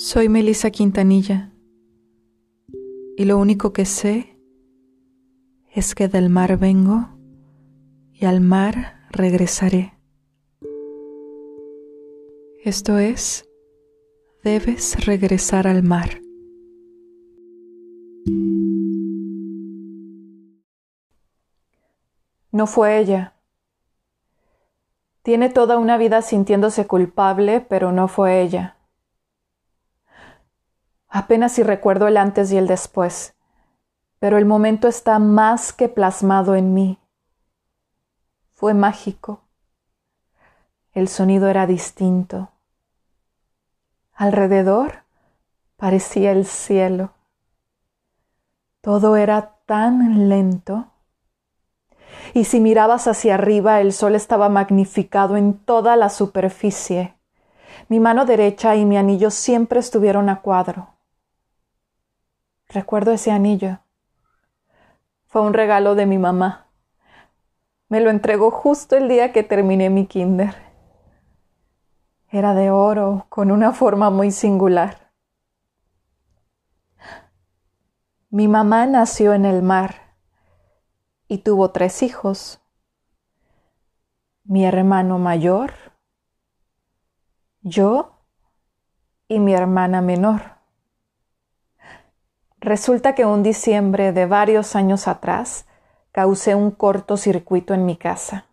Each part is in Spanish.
Soy Melissa Quintanilla y lo único que sé es que del mar vengo y al mar regresaré. Esto es, debes regresar al mar. No fue ella. Tiene toda una vida sintiéndose culpable, pero no fue ella. Apenas si recuerdo el antes y el después, pero el momento está más que plasmado en mí. Fue mágico. El sonido era distinto. Alrededor parecía el cielo. Todo era tan lento. Y si mirabas hacia arriba, el sol estaba magnificado en toda la superficie. Mi mano derecha y mi anillo siempre estuvieron a cuadro. Recuerdo ese anillo. Fue un regalo de mi mamá. Me lo entregó justo el día que terminé mi kinder. Era de oro, con una forma muy singular. Mi mamá nació en el mar y tuvo tres hijos. Mi hermano mayor, yo y mi hermana menor. Resulta que un diciembre de varios años atrás causé un cortocircuito en mi casa.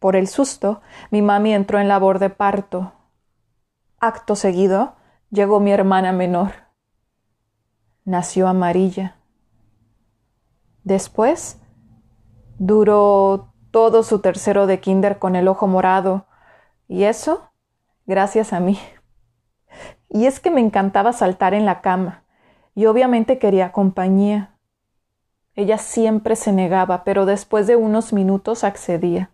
Por el susto, mi mami entró en labor de parto. Acto seguido, llegó mi hermana menor. Nació amarilla. Después, duró todo su tercero de kinder con el ojo morado, y eso gracias a mí. Y es que me encantaba saltar en la cama y obviamente quería compañía. Ella siempre se negaba, pero después de unos minutos accedía.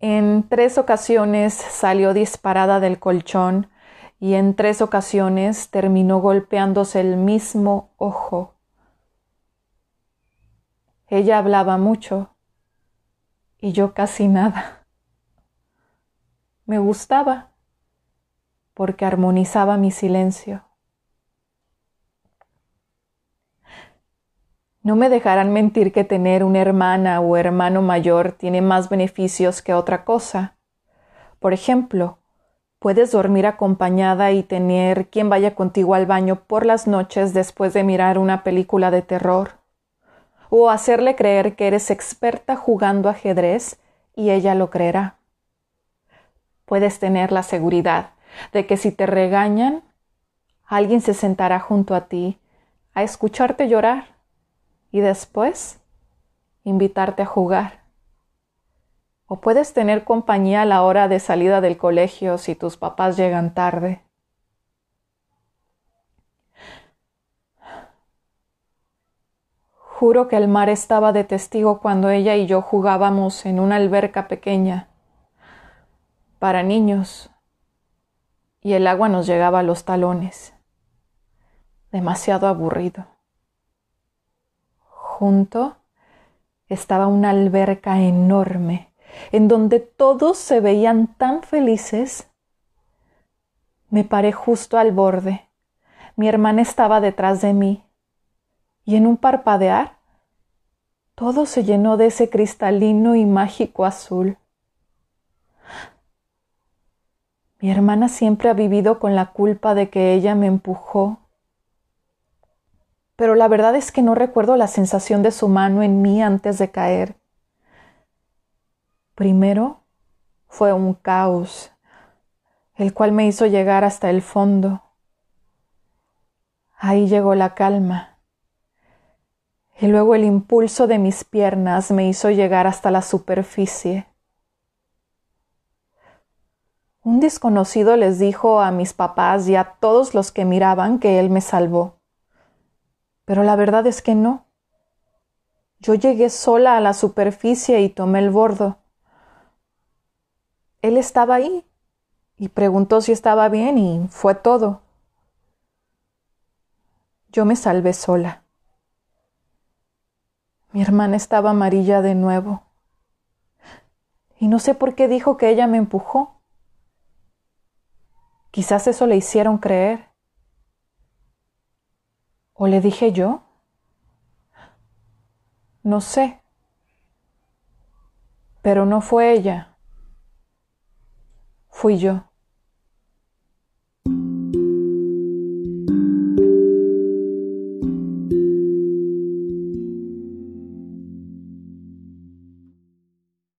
En tres ocasiones salió disparada del colchón y en tres ocasiones terminó golpeándose el mismo ojo. Ella hablaba mucho y yo casi nada. Me gustaba porque armonizaba mi silencio. No me dejarán mentir que tener una hermana o hermano mayor tiene más beneficios que otra cosa. Por ejemplo, puedes dormir acompañada y tener quien vaya contigo al baño por las noches después de mirar una película de terror. O hacerle creer que eres experta jugando ajedrez y ella lo creerá. Puedes tener la seguridad de que si te regañan, alguien se sentará junto a ti a escucharte llorar y después invitarte a jugar. O puedes tener compañía a la hora de salida del colegio si tus papás llegan tarde. Juro que el mar estaba de testigo cuando ella y yo jugábamos en una alberca pequeña para niños y el agua nos llegaba a los talones. Demasiado aburrido. Junto estaba una alberca enorme, en donde todos se veían tan felices. Me paré justo al borde. Mi hermana estaba detrás de mí. Y en un parpadear, todo se llenó de ese cristalino y mágico azul. Mi hermana siempre ha vivido con la culpa de que ella me empujó pero la verdad es que no recuerdo la sensación de su mano en mí antes de caer. Primero fue un caos, el cual me hizo llegar hasta el fondo. Ahí llegó la calma. Y luego el impulso de mis piernas me hizo llegar hasta la superficie. Un desconocido les dijo a mis papás y a todos los que miraban que él me salvó. Pero la verdad es que no. Yo llegué sola a la superficie y tomé el bordo. Él estaba ahí y preguntó si estaba bien y fue todo. Yo me salvé sola. Mi hermana estaba amarilla de nuevo. Y no sé por qué dijo que ella me empujó. Quizás eso le hicieron creer. ¿O le dije yo? No sé. Pero no fue ella. Fui yo.